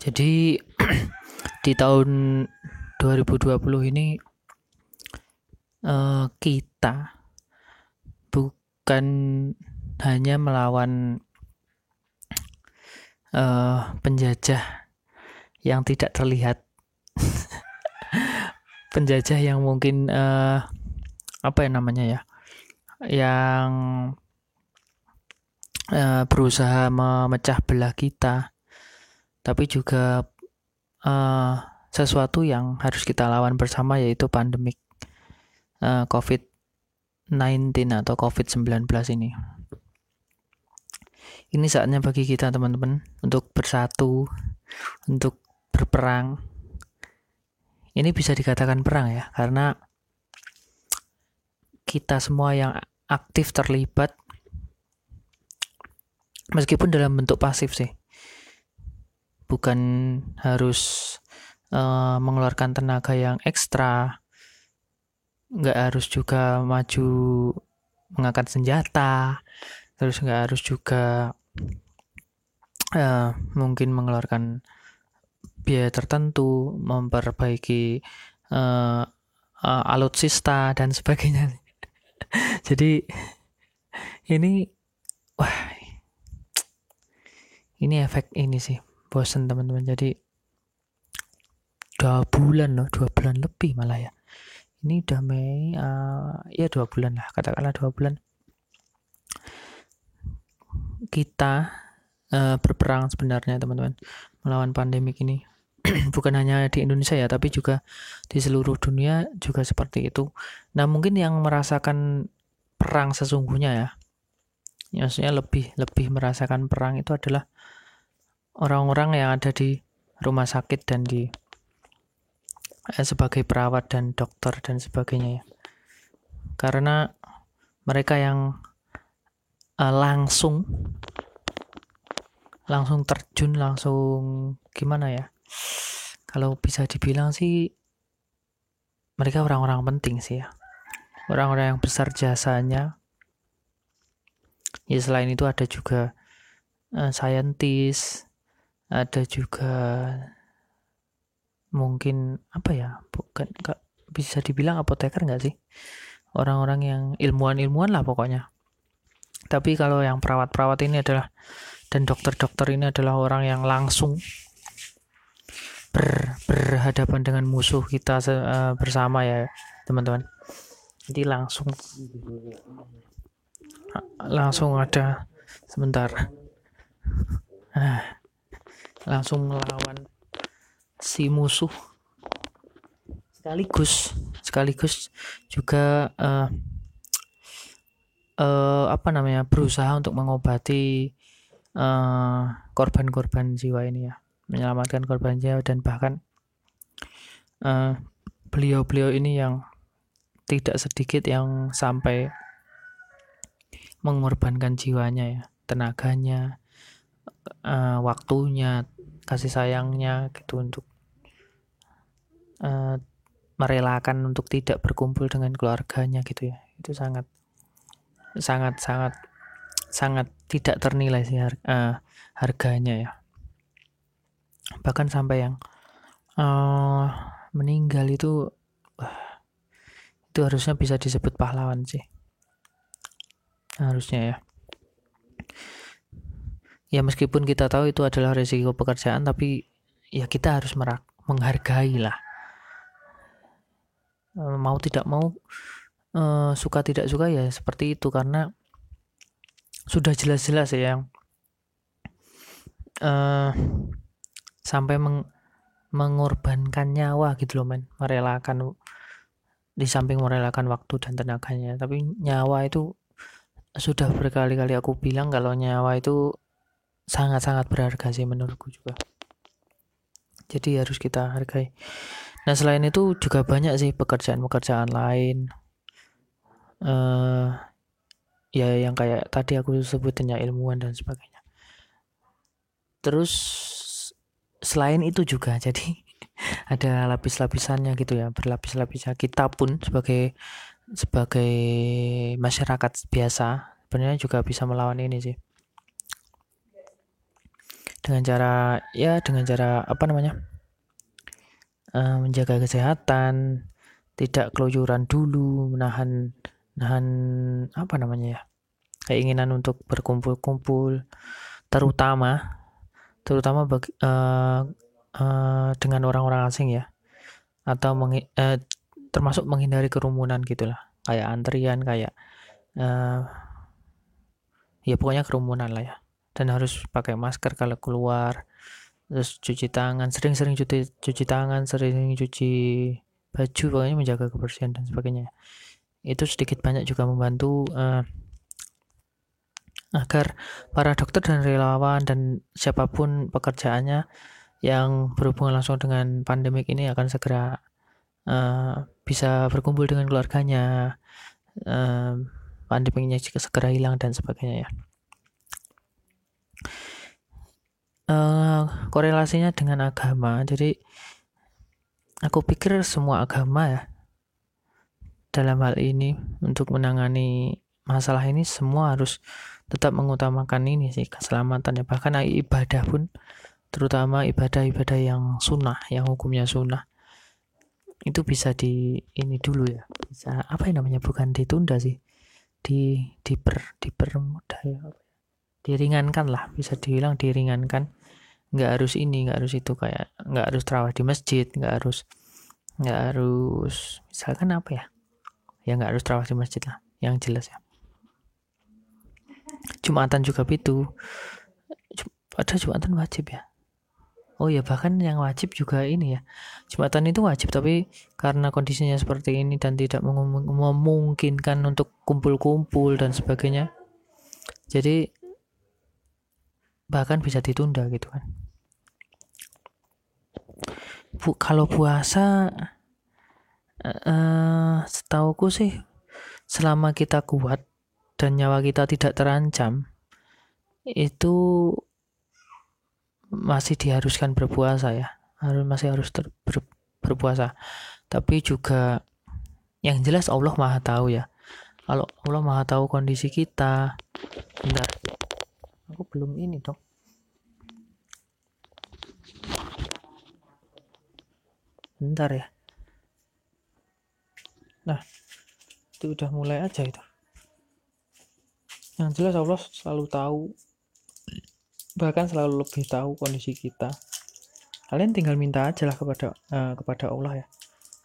Jadi di tahun 2020 ini uh, kita bukan hanya melawan uh, penjajah yang tidak terlihat, penjajah yang mungkin uh, apa ya namanya ya, yang uh, berusaha memecah belah kita tapi juga uh, sesuatu yang harus kita lawan bersama yaitu pandemik uh, COVID-19 atau COVID-19 ini. Ini saatnya bagi kita teman-teman untuk bersatu, untuk berperang. Ini bisa dikatakan perang ya, karena kita semua yang aktif terlibat meskipun dalam bentuk pasif sih bukan harus uh, mengeluarkan tenaga yang ekstra nggak harus juga maju mengangkat senjata terus nggak harus juga uh, mungkin mengeluarkan biaya tertentu memperbaiki uh, uh, alutsista dan sebagainya. Jadi ini wah ini efek ini sih bosen teman-teman. Jadi dua bulan loh dua bulan lebih malah ya. Ini udah Mei uh, ya dua bulan lah katakanlah dua bulan. Kita uh, berperang sebenarnya teman-teman melawan pandemik ini. Bukan hanya di Indonesia ya tapi juga di seluruh dunia juga seperti itu. Nah mungkin yang merasakan perang sesungguhnya ya maksudnya lebih lebih merasakan perang itu adalah orang-orang yang ada di rumah sakit dan di eh, sebagai perawat dan dokter dan sebagainya ya. Karena mereka yang eh, langsung langsung terjun langsung gimana ya? Kalau bisa dibilang sih mereka orang-orang penting sih ya. Orang-orang yang besar jasanya. Ya selain itu ada juga uh, scientist, ada juga mungkin apa ya bukan gak bisa dibilang apoteker nggak sih? Orang-orang yang ilmuwan-ilmuwan lah pokoknya. Tapi kalau yang perawat-perawat ini adalah dan dokter-dokter ini adalah orang yang langsung ber, berhadapan dengan musuh kita uh, bersama ya teman-teman. Jadi langsung langsung ada sebentar. Ah langsung melawan si musuh. Sekaligus sekaligus juga uh, uh, apa namanya berusaha untuk mengobati korban-korban uh, jiwa ini ya. Menyelamatkan korban jiwa dan bahkan beliau-beliau uh, ini yang tidak sedikit yang sampai mengorbankan jiwanya ya. Tenaganya uh, waktunya kasih sayangnya gitu untuk uh, merelakan untuk tidak berkumpul dengan keluarganya gitu ya. Itu sangat sangat sangat sangat tidak ternilai sih harga, uh, harganya ya. Bahkan sampai yang uh, meninggal itu uh, itu harusnya bisa disebut pahlawan sih. Harusnya ya ya meskipun kita tahu itu adalah resiko pekerjaan tapi ya kita harus merak menghargai lah e, mau tidak mau uh, suka tidak suka ya seperti itu karena sudah jelas-jelas ya yang uh, sampai meng mengorbankan nyawa gitu loh men. Merelakan di samping merelakan waktu dan tenaganya. Tapi nyawa itu sudah berkali-kali aku bilang kalau nyawa itu sangat-sangat berharga sih menurutku juga. Jadi harus kita hargai. Nah selain itu juga banyak sih pekerjaan-pekerjaan lain. Uh, ya yang kayak tadi aku sebutin ya ilmuwan dan sebagainya. Terus selain itu juga jadi ada lapis-lapisannya gitu ya berlapis-lapisnya kita pun sebagai sebagai masyarakat biasa sebenarnya juga bisa melawan ini sih dengan cara ya dengan cara apa namanya uh, menjaga kesehatan tidak keluyuran dulu menahan menahan apa namanya ya keinginan untuk berkumpul-kumpul terutama terutama bagi, uh, uh, dengan orang-orang asing ya atau meng, uh, termasuk menghindari kerumunan gitulah kayak antrian kayak uh, ya pokoknya kerumunan lah ya dan harus pakai masker kalau keluar. Terus cuci tangan sering-sering cuci cuci tangan sering cuci baju pokoknya menjaga kebersihan dan sebagainya. Itu sedikit banyak juga membantu uh, agar para dokter dan relawan dan siapa pun pekerjaannya yang berhubungan langsung dengan pandemik ini akan segera uh, bisa berkumpul dengan keluarganya uh, pandemiknya segera hilang dan sebagainya ya uh, korelasinya dengan agama. Jadi aku pikir semua agama ya dalam hal ini untuk menangani masalah ini semua harus tetap mengutamakan ini sih keselamatan ya. Bahkan ibadah pun terutama ibadah-ibadah yang sunnah yang hukumnya sunnah itu bisa di ini dulu ya. Bisa apa yang namanya bukan ditunda sih. Di diper dipermudah ya. Diringankan lah bisa dibilang diringankan nggak harus ini nggak harus itu kayak nggak harus terawih di masjid nggak harus nggak harus misalkan apa ya? Ya nggak harus terawih di masjid lah yang jelas ya. Jumatan juga itu pada Jumatan wajib ya? Oh ya bahkan yang wajib juga ini ya. Jumatan itu wajib tapi karena kondisinya seperti ini dan tidak memungkinkan untuk kumpul-kumpul dan sebagainya jadi bahkan bisa ditunda gitu kan. Bu, kalau puasa uh, setauku sih selama kita kuat dan nyawa kita tidak terancam itu masih diharuskan berpuasa ya. Harus masih harus ter, ber, berpuasa. Tapi juga yang jelas Allah maha tahu ya. Kalau Allah maha tahu kondisi kita bentar belum ini dong bentar ya. Nah itu udah mulai aja itu. Yang jelas Allah selalu tahu bahkan selalu lebih tahu kondisi kita. Kalian tinggal minta aja lah kepada uh, kepada Allah ya.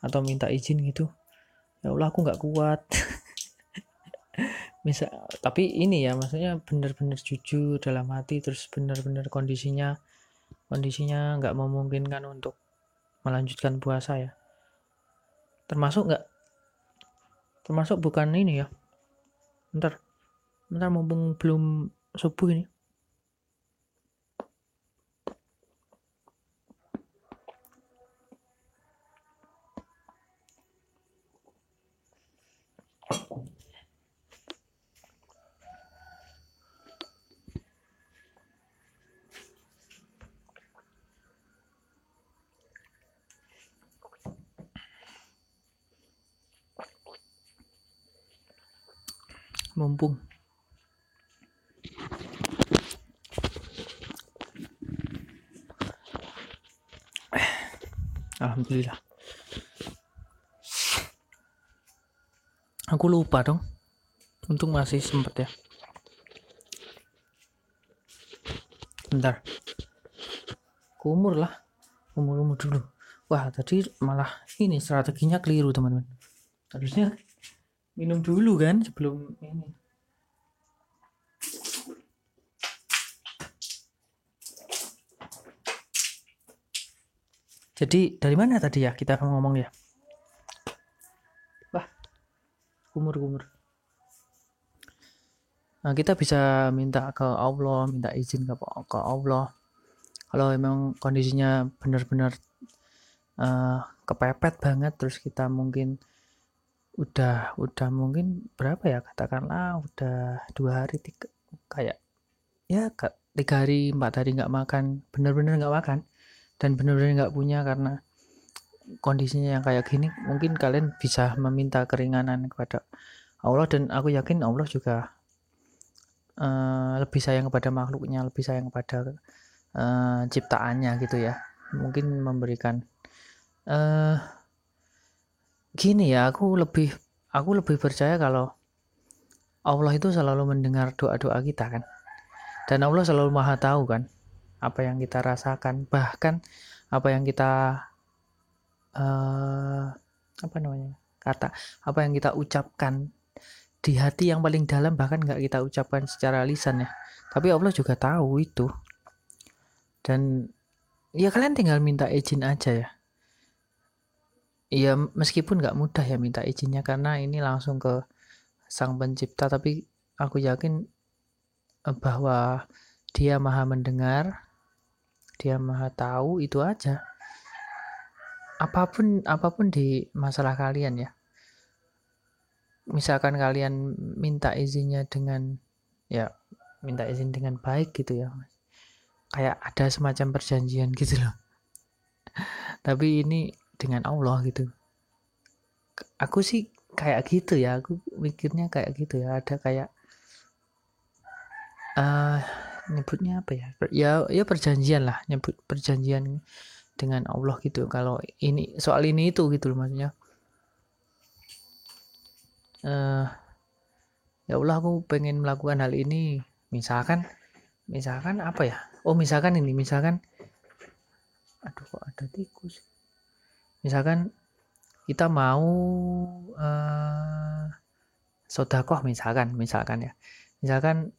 Atau minta izin gitu. Ya Allah aku nggak kuat bisa tapi ini ya maksudnya benar-benar jujur dalam hati terus benar-benar kondisinya kondisinya nggak memungkinkan untuk melanjutkan puasa ya termasuk nggak termasuk bukan ini ya ntar Bentar mumpung belum subuh ini. Mumpung Alhamdulillah. Aku lupa dong. Untung masih sempet ya. Bentar. Kumur lah. Kumur-kumur dulu. Wah, tadi malah ini strateginya keliru, teman-teman. Harusnya minum dulu kan sebelum ini. Jadi dari mana tadi ya kita ngomong ya? Wah, kumur-kumur. Nah, kita bisa minta ke Allah, minta izin ke, ke Allah. Kalau memang kondisinya benar-benar uh, kepepet banget, terus kita mungkin udah udah mungkin berapa ya katakanlah udah dua hari tiga kayak ya tiga hari empat hari nggak makan benar-benar nggak makan dan benar-benar nggak punya karena kondisinya yang kayak gini mungkin kalian bisa meminta keringanan kepada Allah dan aku yakin Allah juga uh, lebih sayang kepada makhluknya lebih sayang kepada uh, ciptaannya gitu ya. Mungkin memberikan uh, gini ya aku lebih aku lebih percaya kalau Allah itu selalu mendengar doa-doa kita kan? Dan Allah selalu maha tahu kan apa yang kita rasakan. Bahkan apa yang kita uh, apa namanya kata apa yang kita ucapkan di hati yang paling dalam bahkan nggak kita ucapkan secara lisan ya. Tapi Allah juga tahu itu. Dan ya kalian tinggal minta izin aja ya ya meskipun nggak mudah ya minta izinnya karena ini langsung ke sang pencipta. Tapi aku yakin eh, bahwa dia maha mendengar dia maha tahu itu aja. Apa pun apa pun di masalah kalian ya. Misalkan kalian minta izinnya dengan ya minta izin dengan baik gitu ya kayak ada semacam perjanjian gitu loh. Tapi ini dengan Allah gitu. Aku sih kayak gitu ya aku mikirnya kayak gitu ya. Ada kayak uh, nyebutnya apa ya? Ya ya perjanjian lah nyebut perjanjian dengan Allah gitu. Kalau ini soal ini itu gitu loh maksudnya. Uh, ya Allah aku pengen melakukan hal ini. Misalkan misalkan apa ya? Oh misalkan ini misalkan aduh kok ada tikus misalkan kita mau uh, sodakoh misalkan misalkan ya. Misalkan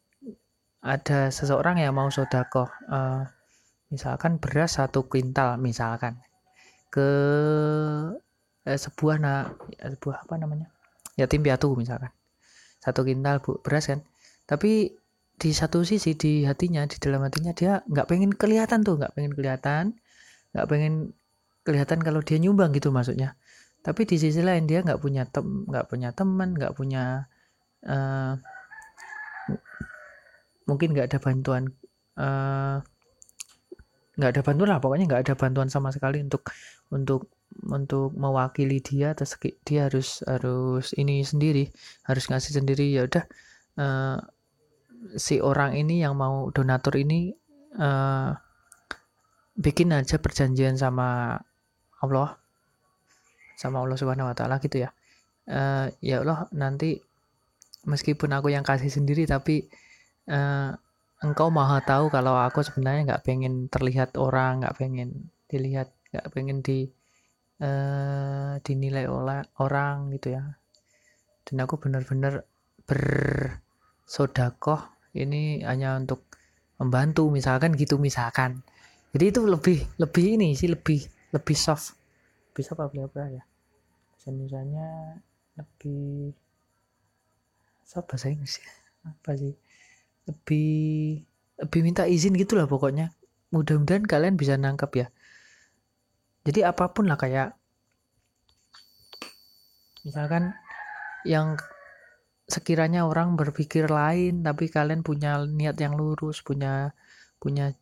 ada seseorang yang mau sodakoh uh, misalkan beras satu kuintal misalkan ke eh, sebuah na sebuah apa namanya? Yatim piatu misalkan. Satu kintal bu beras kan. Tapi di satu sisi di hatinya di dalam hatinya dia nggak pengen kelihatan tuh nggak pengen kelihatan nggak pengen kelihatan kalau dia nyumbang gitu maksudnya. Tapi di sisi lain dia nggak punya tem nggak punya teman nggak punya uh, mungkin nggak ada bantuan uh, nggak ada bantuan lah pokoknya nggak ada bantuan sama sekali untuk untuk untuk mewakili dia terus dia harus harus ini sendiri harus ngasih sendiri. Ya udah uh, si orang ini yang mau donatur ini uh, bikin aja perjanjian sama Allah sama Allah Subhanahu Wa Taala gitu ya. Uh, ya Allah nanti meskipun aku yang kasih sendiri tapi uh, engkau maha tahu kalau aku sebenarnya nggak pengen terlihat orang nggak pengen dilihat nggak pengen di uh, dinilai oleh orang gitu ya. Dan aku benar-benar bersodakoh ini hanya untuk membantu misalkan gitu misalkan. Jadi itu lebih lebih ini sih lebih lebih soft. Bisa apa apa ya? Misalnya lebih apa bahasa Inggris ya? Apa sih? Lebih lebih minta izin gitulah pokoknya. Mudah-mudahan kalian bisa nangkap ya. Jadi apa pun lah kayak misalkan yang sekiranya orang berpikir lain tapi kalian punya niat yang lurus punya punya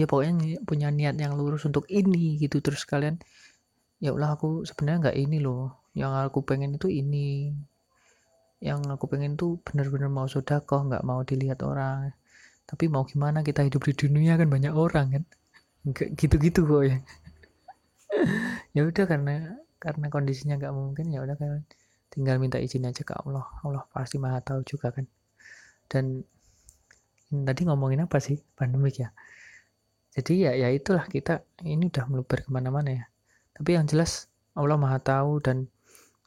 ya pokoknya punya niat yang lurus untuk ini gitu. Terus kalian ya Allah aku sebenarnya nggak ini loh. Yang aku pengen itu ini. Yang aku pengen tuh bener-bener mau sodako nggak mau dilihat orang. Tapi mau gimana kita hidup di dunia kan banyak orang kan? Gitu-gitu kok ya. Ya udah karena karena kondisinya nggak mungkin ya udah kan tinggal minta izin aja ke Allah. Allah pasti maha tahu juga kan. Dan tadi ngomongin apa sih? Pandemik ya jadi ya ya itulah kita ini udah meluber ke mana-mana ya tapi yang jelas Allah maha tahu dan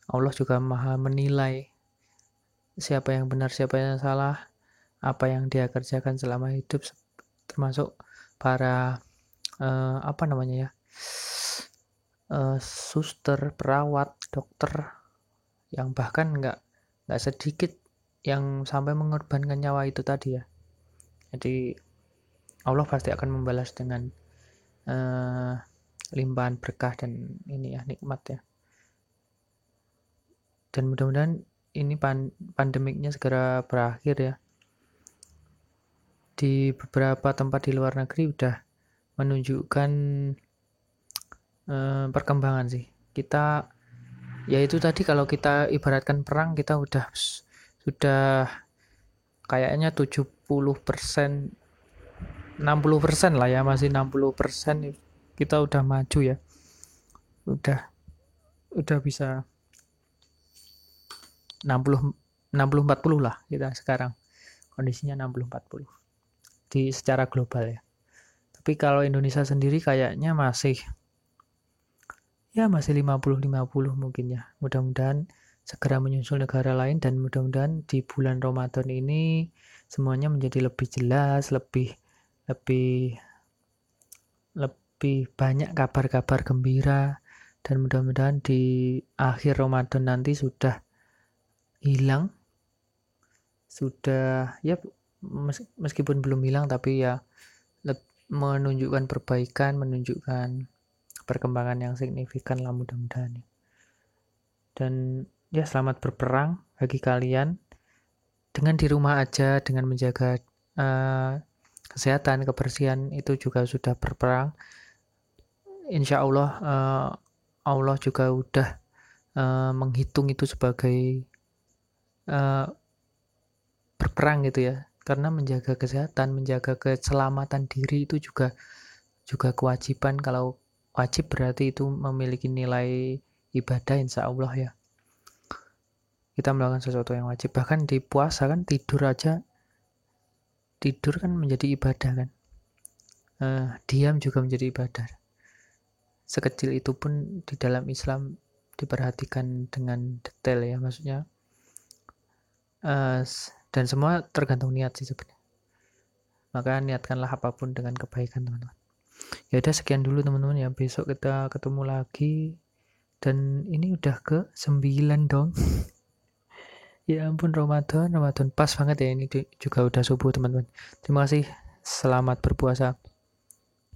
Allah juga maha menilai siapa yang benar siapa yang salah apa yang dia kerjakan selama hidup termasuk para uh, apa namanya ya uh, suster, perawat, dokter yang bahkan nggak nggak sedikit yang sampai mengorbankan nyawa itu tadi ya. Jadi Allah pasti akan membalas dengan uh, limpahan berkah dan ini ya nikmat ya. Dan mudah-mudahan ini pan pandemiknya segera berakhir ya. Di beberapa tempat di luar negeri udah menunjukkan eh, perkembangan sih kita ya itu tadi kalau kita ibaratkan perang kita udah sudah kayaknya 70% 80% 60% lah ya masih 60% kita udah maju ya. Udah udah bisa 60 60 40 lah kita sekarang. Kondisinya 60 40 di secara global ya. Tapi kalau Indonesia sendiri kayaknya masih ya masih 50-50 mungkin ya. Mudah-mudahan segera menyusul negara lain dan mudah-mudahan di bulan Ramadan ini semuanya menjadi lebih jelas lebih lebih lebih banyak kabar-kabar gembira dan mudah-mudahan di akhir Ramadan nanti sudah hilang. Sudah ya meskipun belum hilang tapi ya menunjukkan perbaikan menunjukkan perkembangan yang signifikan lah mudah-mudahan. Dan ya selamat berperang bagi kalian. Dengan di rumah aja dengan menjaga uh, kesehatan kebersihan itu juga sudah berperang. Insya Allah uh, Allah juga udah uh, menghitung itu sebagai uh, berperang gitu ya. Karena menjaga kesehatan menjaga keselamatan diri itu juga juga kewajiban. Kalau wajib berarti itu memiliki nilai ibadah insya Allah ya. Kita melakukan sesuatu yang wajib. Bahkan di puasa kan tidur aja tidur kan menjadi ibadah kan? Uh, diam juga menjadi ibadah. Sekecil itu pun di dalam Islam diperhatikan dengan detail ya maksudnya uh, dan semua tergantung niat sih sebenarnya. Maka niatkanlah apa pun dengan kebaikan teman-teman. Ya udah sekian dulu teman-teman ya. Besok kita ketemu lagi. Dan ini udah ke 9 dong ya ampun Ramadan Ramadan pas banget ya ini juga udah subuh teman-teman. Terima kasih. Selamat berpuasa